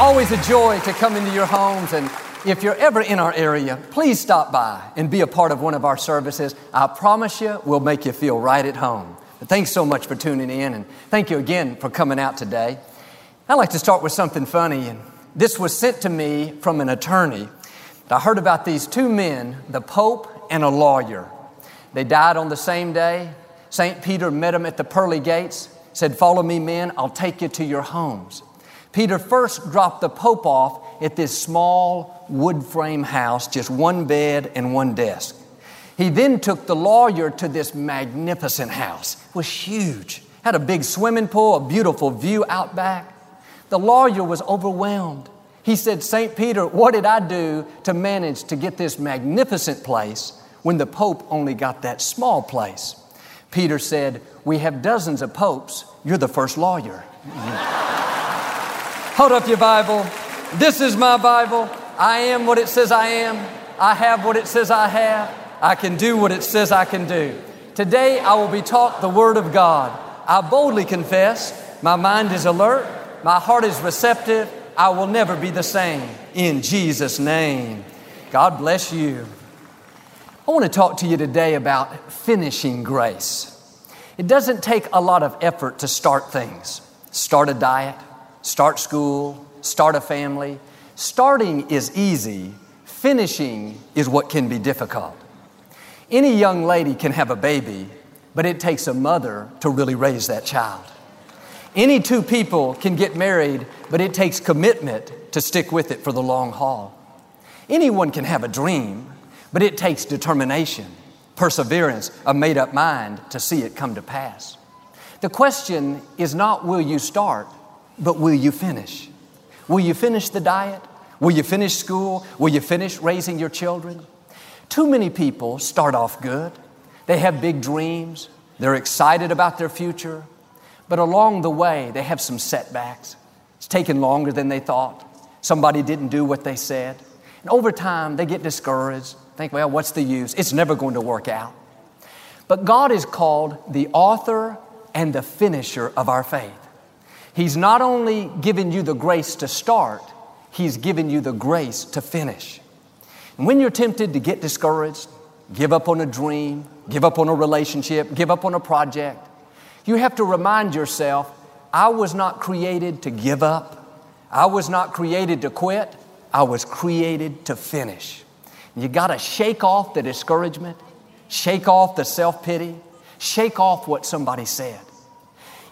Always a joy to come into your homes. And if you're ever in our area, please stop by and be a part of one of our services. I promise you, we'll make you feel right at home. But thanks so much for tuning in, and thank you again for coming out today. I'd like to start with something funny. And this was sent to me from an attorney. I heard about these two men, the Pope and a lawyer. They died on the same day. St. Peter met them at the pearly gates said, Follow me, men, I'll take you to your homes. Peter first dropped the Pope off at this small wood frame house, just one bed and one desk. He then took the lawyer to this magnificent house. It was huge, had a big swimming pool, a beautiful view out back. The lawyer was overwhelmed. He said, St. Peter, what did I do to manage to get this magnificent place when the Pope only got that small place? Peter said, We have dozens of popes. You're the first lawyer. Hold up your Bible. This is my Bible. I am what it says I am. I have what it says I have. I can do what it says I can do. Today I will be taught the Word of God. I boldly confess, my mind is alert, my heart is receptive. I will never be the same. In Jesus' name. God bless you. I want to talk to you today about finishing grace. It doesn't take a lot of effort to start things. Start a diet, start school, start a family. Starting is easy, finishing is what can be difficult. Any young lady can have a baby, but it takes a mother to really raise that child. Any two people can get married, but it takes commitment to stick with it for the long haul. Anyone can have a dream, but it takes determination, perseverance, a made up mind to see it come to pass. The question is not will you start, but will you finish? Will you finish the diet? Will you finish school? Will you finish raising your children? Too many people start off good. They have big dreams. They're excited about their future. But along the way, they have some setbacks. It's taken longer than they thought. Somebody didn't do what they said. And over time, they get discouraged. Think, well, what's the use? It's never going to work out. But God is called the author and the finisher of our faith. He's not only given you the grace to start, He's given you the grace to finish. And when you're tempted to get discouraged, give up on a dream, give up on a relationship, give up on a project, you have to remind yourself I was not created to give up, I was not created to quit, I was created to finish. You got to shake off the discouragement, shake off the self pity, shake off what somebody said.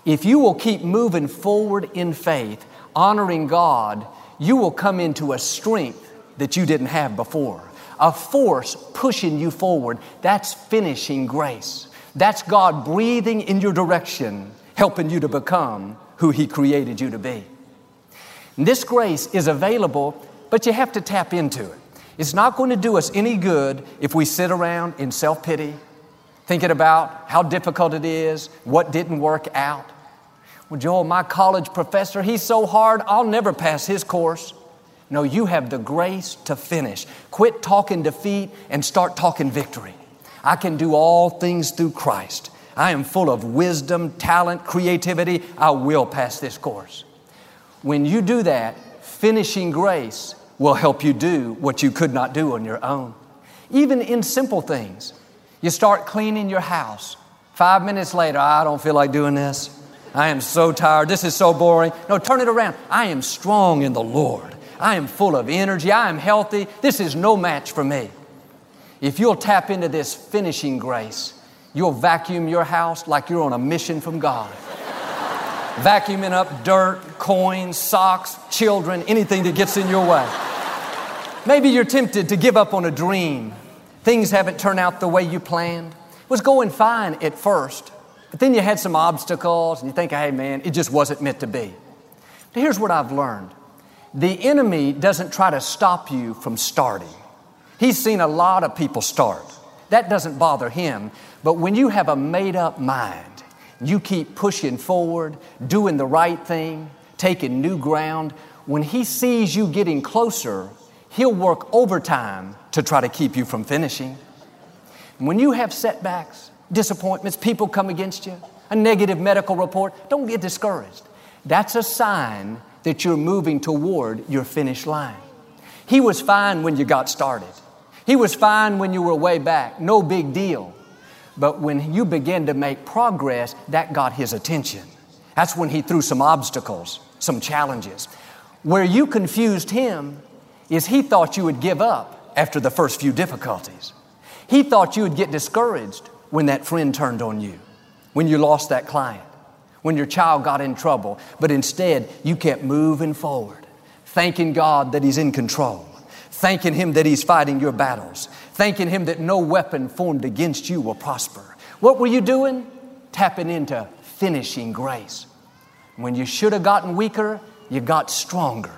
If you will keep moving forward in faith, honoring God, you will come into a strength that you didn't have before. A force pushing you forward. That's finishing grace. That's God breathing in your direction, helping you to become who He created you to be. And this grace is available, but you have to tap into it. It's not going to do us any good if we sit around in self pity, thinking about how difficult it is, what didn't work out. Well, Joel, my college professor, he's so hard, I'll never pass his course. No, you have the grace to finish. Quit talking defeat and start talking victory. I can do all things through Christ. I am full of wisdom, talent, creativity. I will pass this course. When you do that, finishing grace will help you do what you could not do on your own. Even in simple things. You start cleaning your house. Five minutes later, I don't feel like doing this. I am so tired. This is so boring. No, turn it around. I am strong in the Lord. I am full of energy. I am healthy. This is no match for me. If you'll tap into this finishing grace, you'll vacuum your house like you're on a mission from God. Vacuuming up dirt, coins, socks, children, anything that gets in your way. Maybe you're tempted to give up on a dream. Things haven't turned out the way you planned. It was going fine at first, but then you had some obstacles and you think, hey man, it just wasn't meant to be. But here's what I've learned The enemy doesn't try to stop you from starting. He's seen a lot of people start. That doesn't bother him. But when you have a made up mind, you keep pushing forward, doing the right thing, taking new ground, when he sees you getting closer, he'll work overtime to try to keep you from finishing. When you have setbacks, disappointments, people come against you, a negative medical report, don't get discouraged. That's a sign that you're moving toward your finish line. He was fine when you got started. He was fine when you were way back, no big deal. But when you begin to make progress, that got his attention. That's when he threw some obstacles, some challenges. Where you confused him is he thought you would give up after the first few difficulties. He thought you would get discouraged when that friend turned on you, when you lost that client, when your child got in trouble. But instead, you kept moving forward, thanking God that He's in control, thanking Him that He's fighting your battles, thanking Him that no weapon formed against you will prosper. What were you doing? Tapping into finishing grace. When you should have gotten weaker, you got stronger.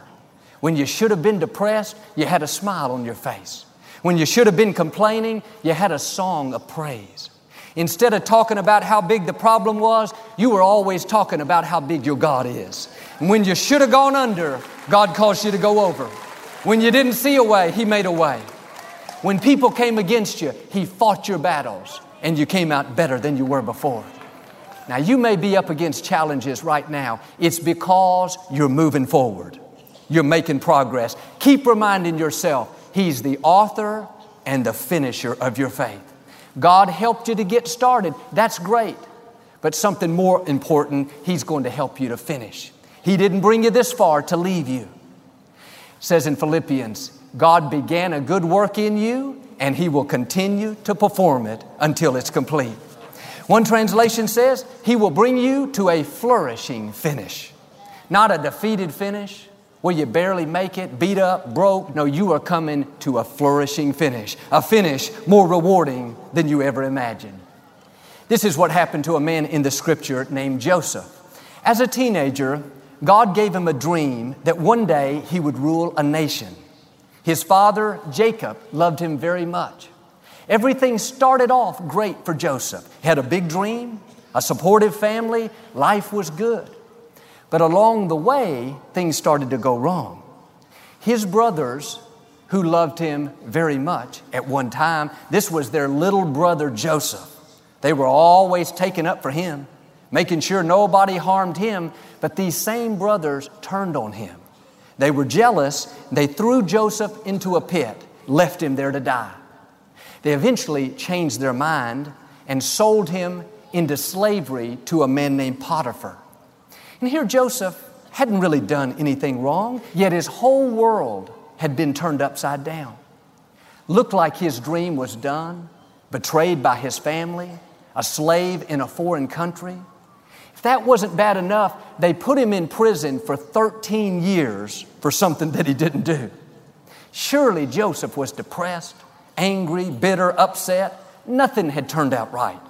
When you should have been depressed, you had a smile on your face. When you should have been complaining, you had a song of praise. Instead of talking about how big the problem was, you were always talking about how big your God is. And when you should have gone under, God caused you to go over. When you didn't see a way, He made a way. When people came against you, He fought your battles and you came out better than you were before. Now, you may be up against challenges right now. It's because you're moving forward, you're making progress. Keep reminding yourself He's the author and the finisher of your faith. God helped you to get started. That's great. But something more important, He's going to help you to finish. He didn't bring you this far to leave you. It says in Philippians, God began a good work in you and He will continue to perform it until it's complete. One translation says, He will bring you to a flourishing finish, not a defeated finish, where you barely make it, beat up, broke. No, you are coming to a flourishing finish, a finish more rewarding than you ever imagined. This is what happened to a man in the scripture named Joseph. As a teenager, God gave him a dream that one day he would rule a nation. His father, Jacob, loved him very much. Everything started off great for Joseph. He had a big dream, a supportive family, life was good. But along the way, things started to go wrong. His brothers, who loved him very much at one time, this was their little brother Joseph. They were always taking up for him, making sure nobody harmed him, but these same brothers turned on him. They were jealous. They threw Joseph into a pit, left him there to die. They eventually changed their mind and sold him into slavery to a man named Potiphar. And here Joseph hadn't really done anything wrong, yet his whole world had been turned upside down. Looked like his dream was done, betrayed by his family, a slave in a foreign country. If that wasn't bad enough, they put him in prison for 13 years for something that he didn't do. Surely Joseph was depressed, angry, bitter, upset. Nothing had turned out right.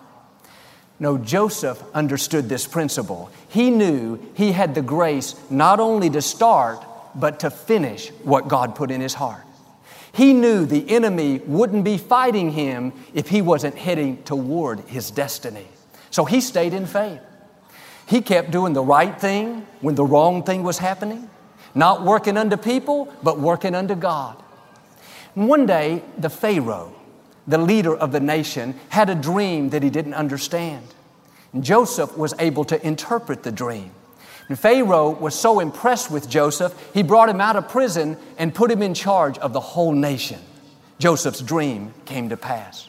No, Joseph understood this principle. He knew he had the grace not only to start, but to finish what God put in his heart. He knew the enemy wouldn't be fighting him if he wasn't heading toward his destiny. So he stayed in faith. He kept doing the right thing when the wrong thing was happening, not working unto people, but working unto God. One day, the Pharaoh, the leader of the nation, had a dream that he didn't understand. And Joseph was able to interpret the dream. And Pharaoh was so impressed with Joseph, he brought him out of prison and put him in charge of the whole nation. Joseph's dream came to pass.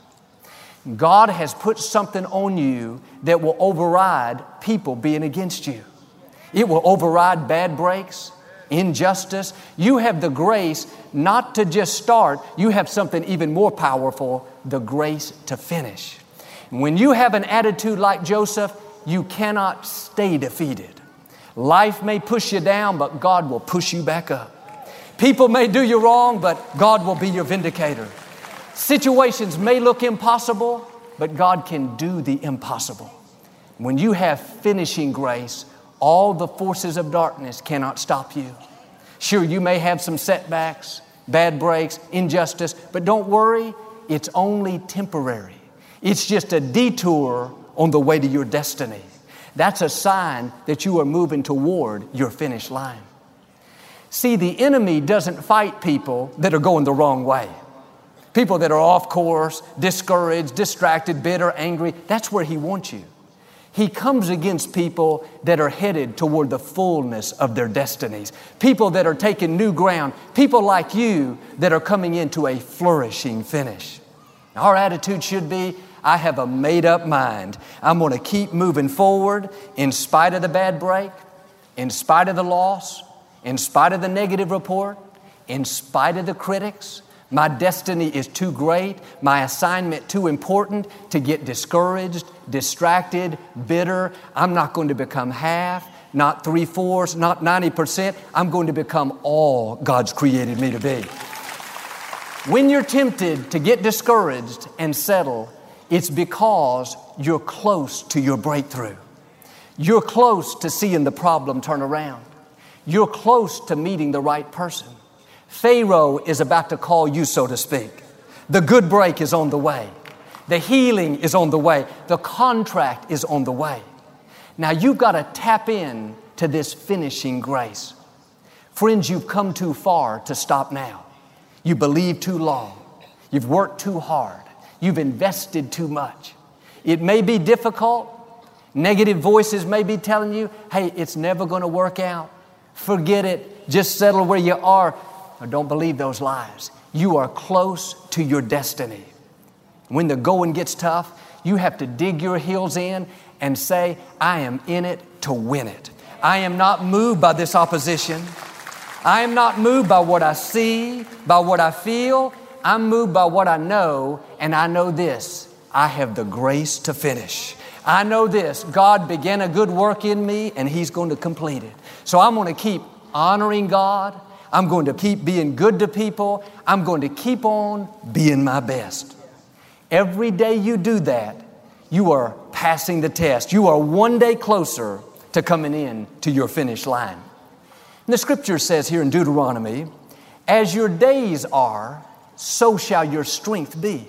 God has put something on you that will override people being against you. It will override bad breaks, injustice. You have the grace not to just start, you have something even more powerful the grace to finish. When you have an attitude like Joseph, you cannot stay defeated. Life may push you down, but God will push you back up. People may do you wrong, but God will be your vindicator. Situations may look impossible, but God can do the impossible. When you have finishing grace, all the forces of darkness cannot stop you. Sure, you may have some setbacks, bad breaks, injustice, but don't worry, it's only temporary. It's just a detour on the way to your destiny. That's a sign that you are moving toward your finish line. See, the enemy doesn't fight people that are going the wrong way. People that are off course, discouraged, distracted, bitter, angry. That's where he wants you. He comes against people that are headed toward the fullness of their destinies, people that are taking new ground, people like you that are coming into a flourishing finish. Our attitude should be I have a made up mind. I'm going to keep moving forward in spite of the bad break, in spite of the loss, in spite of the negative report, in spite of the critics. My destiny is too great, my assignment too important to get discouraged, distracted, bitter. I'm not going to become half, not three fourths, not 90%. I'm going to become all God's created me to be. When you're tempted to get discouraged and settle, it's because you're close to your breakthrough. You're close to seeing the problem turn around. You're close to meeting the right person. Pharaoh is about to call you, so to speak. The good break is on the way. The healing is on the way. The contract is on the way. Now you've got to tap in to this finishing grace. Friends, you've come too far to stop now. You believe too long. You've worked too hard. You've invested too much. It may be difficult. Negative voices may be telling you, hey, it's never going to work out. Forget it. Just settle where you are. Don't believe those lies. You are close to your destiny. When the going gets tough, you have to dig your heels in and say, I am in it to win it. I am not moved by this opposition. I am not moved by what I see, by what I feel. I'm moved by what I know, and I know this I have the grace to finish. I know this God began a good work in me, and He's going to complete it. So I'm going to keep honoring God. I'm going to keep being good to people. I'm going to keep on being my best. Every day you do that, you are passing the test. You are one day closer to coming in to your finish line. And the scripture says here in Deuteronomy, as your days are, so shall your strength be.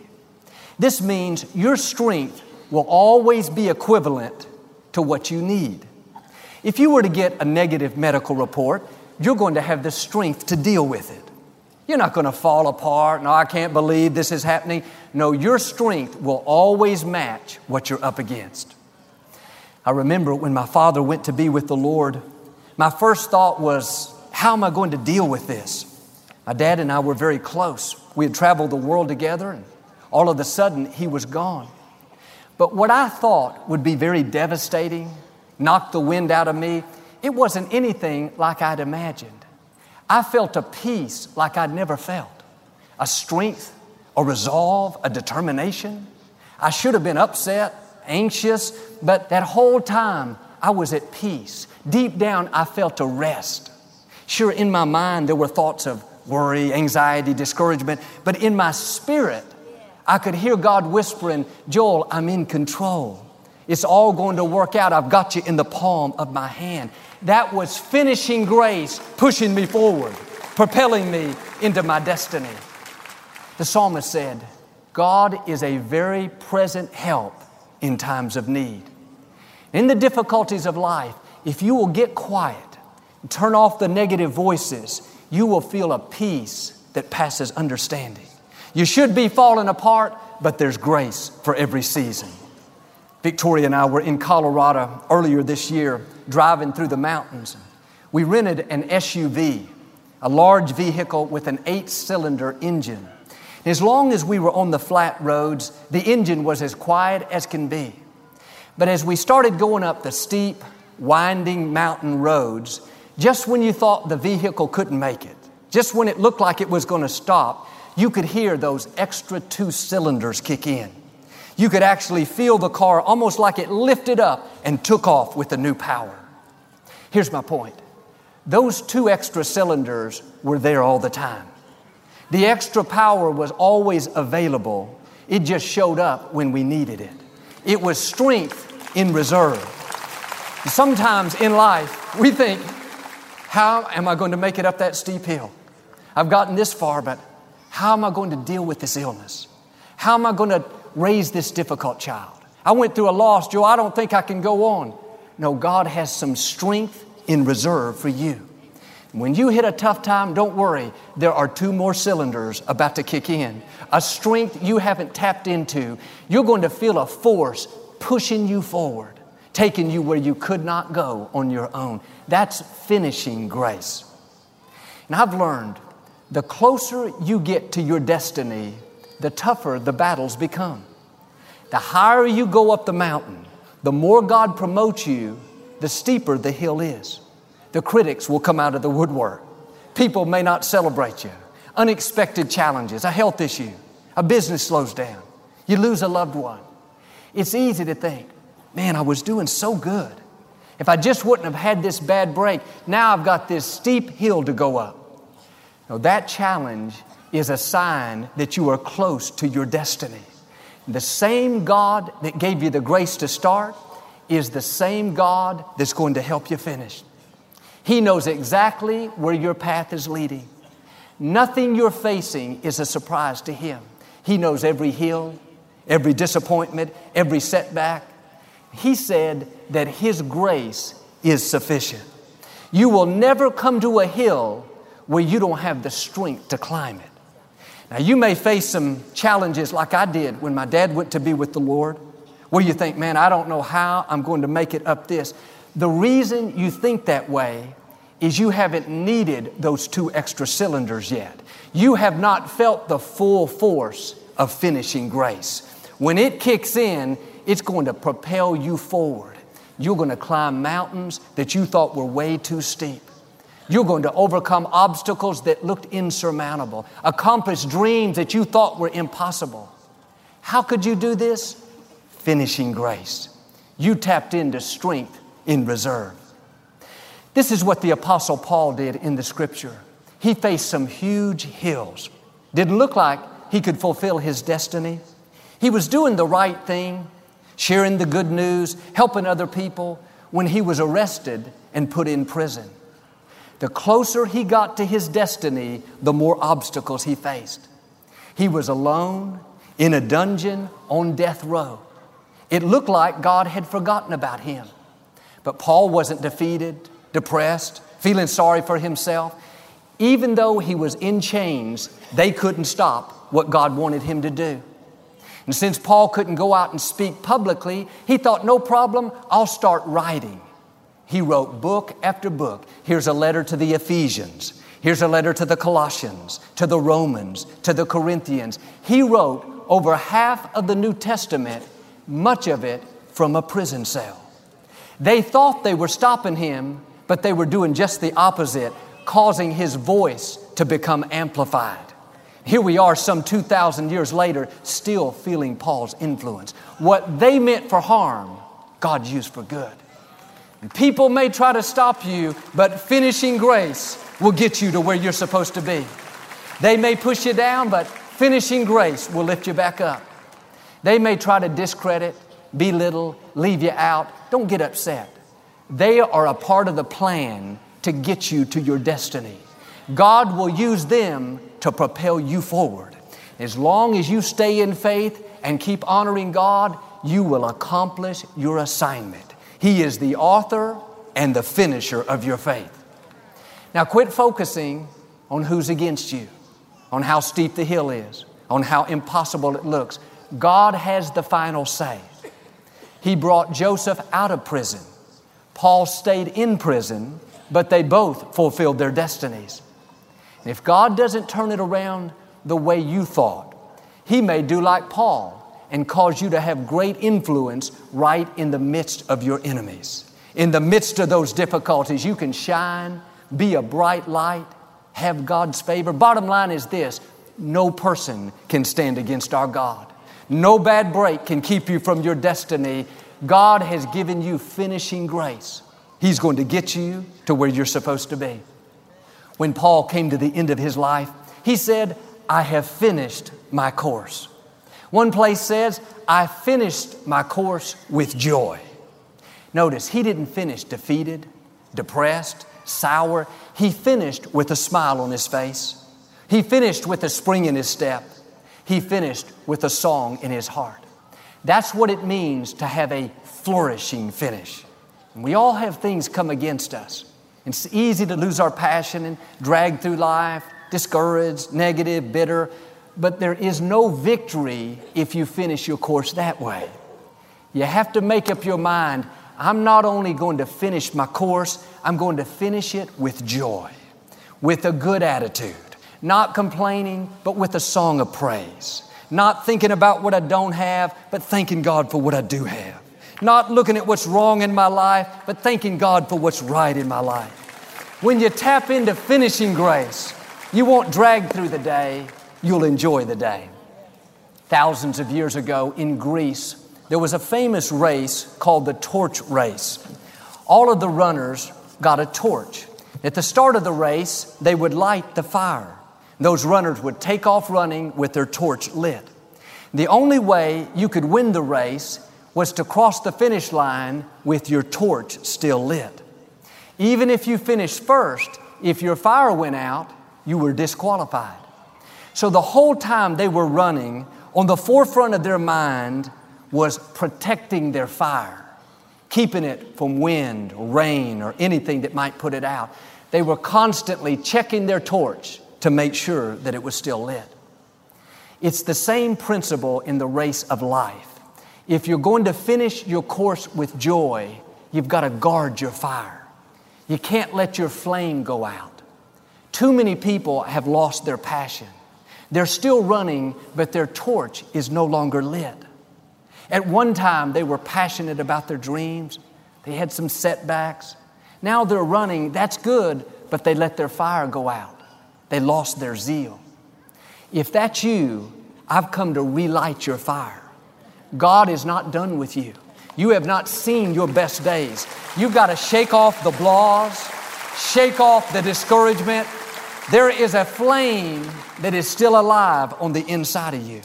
This means your strength will always be equivalent to what you need. If you were to get a negative medical report, you're going to have the strength to deal with it. You're not going to fall apart. No, I can't believe this is happening. No, your strength will always match what you're up against. I remember when my father went to be with the Lord, my first thought was, how am I going to deal with this? My dad and I were very close. We had traveled the world together, and all of a sudden, he was gone. But what I thought would be very devastating, knock the wind out of me, it wasn't anything like I'd imagined. I felt a peace like I'd never felt a strength, a resolve, a determination. I should have been upset, anxious, but that whole time I was at peace. Deep down, I felt a rest. Sure, in my mind, there were thoughts of worry, anxiety, discouragement. But in my spirit, I could hear God whispering, Joel, I'm in control. It's all going to work out. I've got you in the palm of my hand. That was finishing grace, pushing me forward, propelling me into my destiny. The psalmist said, God is a very present help in times of need. In the difficulties of life, if you will get quiet, turn off the negative voices, you will feel a peace that passes understanding. You should be falling apart, but there's grace for every season. Victoria and I were in Colorado earlier this year, driving through the mountains. We rented an SUV, a large vehicle with an eight cylinder engine. As long as we were on the flat roads, the engine was as quiet as can be. But as we started going up the steep, winding mountain roads, just when you thought the vehicle couldn't make it, just when it looked like it was going to stop, you could hear those extra two cylinders kick in. You could actually feel the car almost like it lifted up and took off with the new power. Here's my point those two extra cylinders were there all the time. The extra power was always available, it just showed up when we needed it. It was strength in reserve. Sometimes in life, we think, How am I going to make it up that steep hill? I've gotten this far, but how am I going to deal with this illness? How am I going to raise this difficult child? I went through a loss, Joe. I don't think I can go on. No, God has some strength in reserve for you. When you hit a tough time, don't worry. There are two more cylinders about to kick in. A strength you haven't tapped into. You're going to feel a force pushing you forward, taking you where you could not go on your own. That's finishing grace. And I've learned the closer you get to your destiny, the tougher the battles become. The higher you go up the mountain, the more God promotes you, the steeper the hill is. The critics will come out of the woodwork. People may not celebrate you. Unexpected challenges, a health issue, a business slows down, you lose a loved one. It's easy to think, man, I was doing so good. If I just wouldn't have had this bad break, now I've got this steep hill to go up. Now, that challenge is a sign that you are close to your destiny. The same God that gave you the grace to start is the same God that's going to help you finish. He knows exactly where your path is leading. Nothing you're facing is a surprise to Him. He knows every hill, every disappointment, every setback. He said that His grace is sufficient. You will never come to a hill where you don't have the strength to climb it. Now, you may face some challenges like I did when my dad went to be with the Lord, where you think, man, I don't know how I'm going to make it up this. The reason you think that way is you haven't needed those two extra cylinders yet. You have not felt the full force of finishing grace. When it kicks in, it's going to propel you forward. You're going to climb mountains that you thought were way too steep. You're going to overcome obstacles that looked insurmountable, accomplish dreams that you thought were impossible. How could you do this? Finishing grace. You tapped into strength in reserve. This is what the Apostle Paul did in the scripture. He faced some huge hills. Didn't look like he could fulfill his destiny. He was doing the right thing, sharing the good news, helping other people when he was arrested and put in prison. The closer he got to his destiny, the more obstacles he faced. He was alone in a dungeon on death row. It looked like God had forgotten about him. But Paul wasn't defeated, depressed, feeling sorry for himself. Even though he was in chains, they couldn't stop what God wanted him to do. And since Paul couldn't go out and speak publicly, he thought, no problem, I'll start writing. He wrote book after book. Here's a letter to the Ephesians. Here's a letter to the Colossians, to the Romans, to the Corinthians. He wrote over half of the New Testament, much of it from a prison cell. They thought they were stopping him, but they were doing just the opposite, causing his voice to become amplified. Here we are, some 2,000 years later, still feeling Paul's influence. What they meant for harm, God used for good. People may try to stop you, but finishing grace will get you to where you're supposed to be. They may push you down, but finishing grace will lift you back up. They may try to discredit, belittle, leave you out. Don't get upset. They are a part of the plan to get you to your destiny. God will use them to propel you forward. As long as you stay in faith and keep honoring God, you will accomplish your assignment. He is the author and the finisher of your faith. Now, quit focusing on who's against you, on how steep the hill is, on how impossible it looks. God has the final say. He brought Joseph out of prison. Paul stayed in prison, but they both fulfilled their destinies. And if God doesn't turn it around the way you thought, He may do like Paul and cause you to have great influence right in the midst of your enemies. In the midst of those difficulties, you can shine, be a bright light, have God's favor. Bottom line is this no person can stand against our God. No bad break can keep you from your destiny. God has given you finishing grace. He's going to get you to where you're supposed to be. When Paul came to the end of his life, he said, I have finished my course. One place says, I finished my course with joy. Notice, he didn't finish defeated, depressed, sour. he finished with a smile on his face. He finished with a spring in his step. He finished with a song in his heart. That's what it means to have a flourishing finish. And we all have things come against us. It's easy to lose our passion and drag through life, discouraged, negative, bitter, but there is no victory if you finish your course that way. You have to make up your mind I'm not only going to finish my course, I'm going to finish it with joy, with a good attitude, not complaining, but with a song of praise. Not thinking about what I don't have, but thanking God for what I do have. Not looking at what's wrong in my life, but thanking God for what's right in my life. When you tap into finishing grace, you won't drag through the day, you'll enjoy the day. Thousands of years ago in Greece, there was a famous race called the torch race. All of the runners got a torch. At the start of the race, they would light the fire. Those runners would take off running with their torch lit. The only way you could win the race was to cross the finish line with your torch still lit. Even if you finished first, if your fire went out, you were disqualified. So the whole time they were running, on the forefront of their mind was protecting their fire, keeping it from wind or rain or anything that might put it out. They were constantly checking their torch to make sure that it was still lit. It's the same principle in the race of life. If you're going to finish your course with joy, you've got to guard your fire. You can't let your flame go out. Too many people have lost their passion. They're still running, but their torch is no longer lit. At one time, they were passionate about their dreams. They had some setbacks. Now they're running, that's good, but they let their fire go out. They lost their zeal. If that's you, I've come to relight your fire. God is not done with you. You have not seen your best days. You've got to shake off the blahs, shake off the discouragement. There is a flame that is still alive on the inside of you.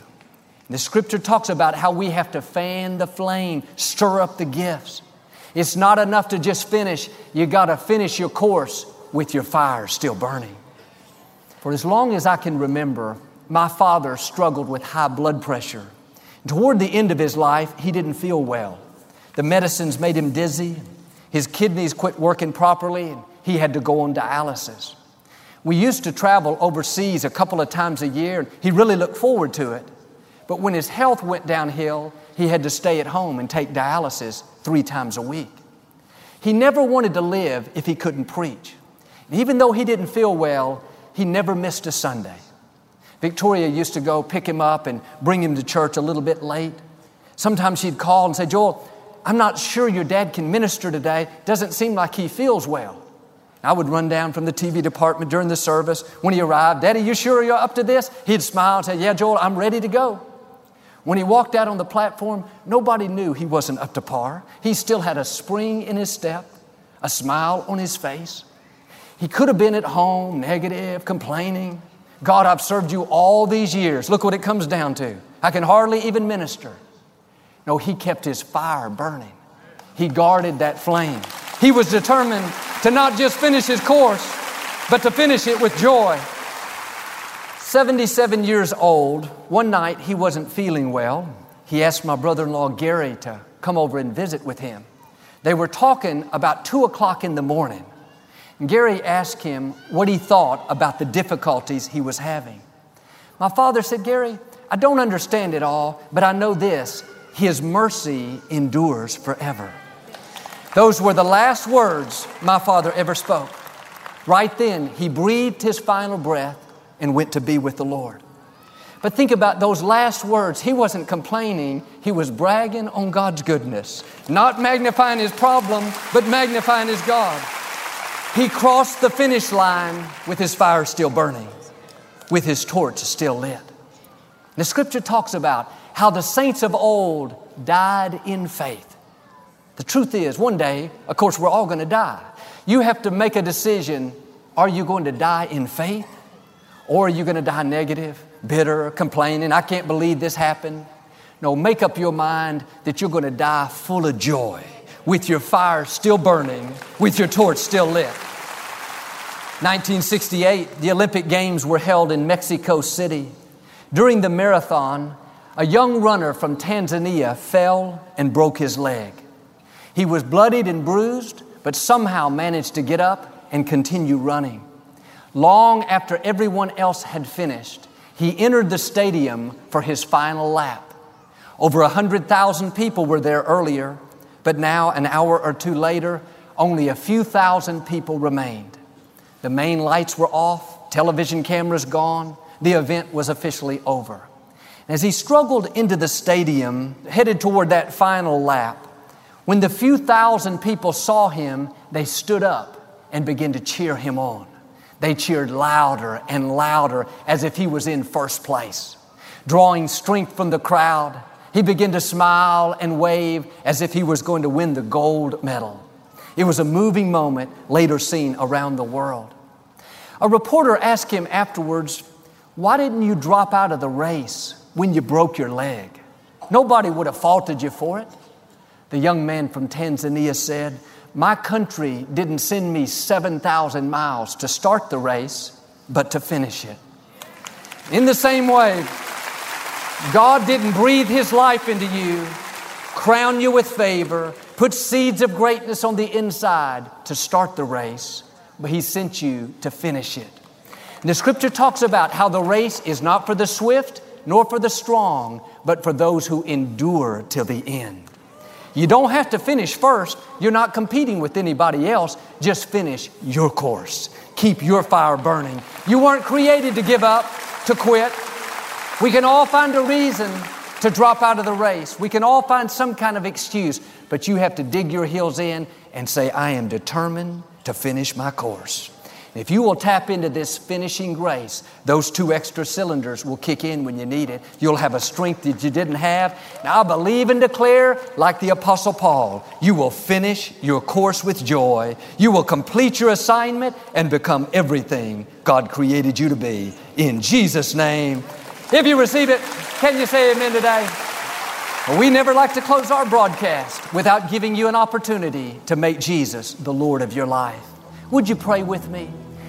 The scripture talks about how we have to fan the flame, stir up the gifts. It's not enough to just finish, you got to finish your course with your fire still burning. For as long as I can remember, my father struggled with high blood pressure. Toward the end of his life, he didn't feel well. The medicines made him dizzy, his kidneys quit working properly, and he had to go on dialysis. We used to travel overseas a couple of times a year, and he really looked forward to it. But when his health went downhill, he had to stay at home and take dialysis three times a week. He never wanted to live if he couldn't preach. And even though he didn't feel well, he never missed a Sunday. Victoria used to go pick him up and bring him to church a little bit late. Sometimes she'd call and say, Joel, I'm not sure your dad can minister today. Doesn't seem like he feels well. I would run down from the TV department during the service. When he arrived, Daddy, you sure you're up to this? He'd smile and say, Yeah, Joel, I'm ready to go. When he walked out on the platform, nobody knew he wasn't up to par. He still had a spring in his step, a smile on his face. He could have been at home, negative, complaining. God, I've served you all these years. Look what it comes down to. I can hardly even minister. No, he kept his fire burning. He guarded that flame. He was determined to not just finish his course, but to finish it with joy. 77 years old, one night he wasn't feeling well. He asked my brother in law Gary to come over and visit with him. They were talking about 2 o'clock in the morning. And Gary asked him what he thought about the difficulties he was having. My father said, Gary, I don't understand it all, but I know this His mercy endures forever. Those were the last words my father ever spoke. Right then, he breathed his final breath and went to be with the Lord. But think about those last words. He wasn't complaining, he was bragging on God's goodness, not magnifying his problem, but magnifying his God. He crossed the finish line with his fire still burning, with his torch still lit. The scripture talks about how the saints of old died in faith. The truth is, one day, of course, we're all going to die. You have to make a decision are you going to die in faith or are you going to die negative, bitter, complaining? I can't believe this happened. No, make up your mind that you're going to die full of joy, with your fire still burning, with your torch still lit. 1968, the Olympic Games were held in Mexico City. During the marathon, a young runner from Tanzania fell and broke his leg. He was bloodied and bruised, but somehow managed to get up and continue running. Long after everyone else had finished, he entered the stadium for his final lap. Over 100,000 people were there earlier, but now, an hour or two later, only a few thousand people remained. The main lights were off, television cameras gone, the event was officially over. As he struggled into the stadium, headed toward that final lap, when the few thousand people saw him, they stood up and began to cheer him on. They cheered louder and louder as if he was in first place. Drawing strength from the crowd, he began to smile and wave as if he was going to win the gold medal. It was a moving moment later seen around the world. A reporter asked him afterwards, Why didn't you drop out of the race when you broke your leg? Nobody would have faulted you for it. The young man from Tanzania said, My country didn't send me 7,000 miles to start the race, but to finish it. In the same way, God didn't breathe His life into you, crown you with favor, put seeds of greatness on the inside to start the race, but He sent you to finish it. And the scripture talks about how the race is not for the swift nor for the strong, but for those who endure till the end. You don't have to finish first. You're not competing with anybody else. Just finish your course. Keep your fire burning. You weren't created to give up, to quit. We can all find a reason to drop out of the race. We can all find some kind of excuse, but you have to dig your heels in and say, I am determined to finish my course. If you will tap into this finishing grace, those two extra cylinders will kick in when you need it. You'll have a strength that you didn't have. Now, I believe and declare, like the Apostle Paul, you will finish your course with joy. You will complete your assignment and become everything God created you to be. In Jesus' name, if you receive it, can you say amen today? We never like to close our broadcast without giving you an opportunity to make Jesus the Lord of your life. Would you pray with me?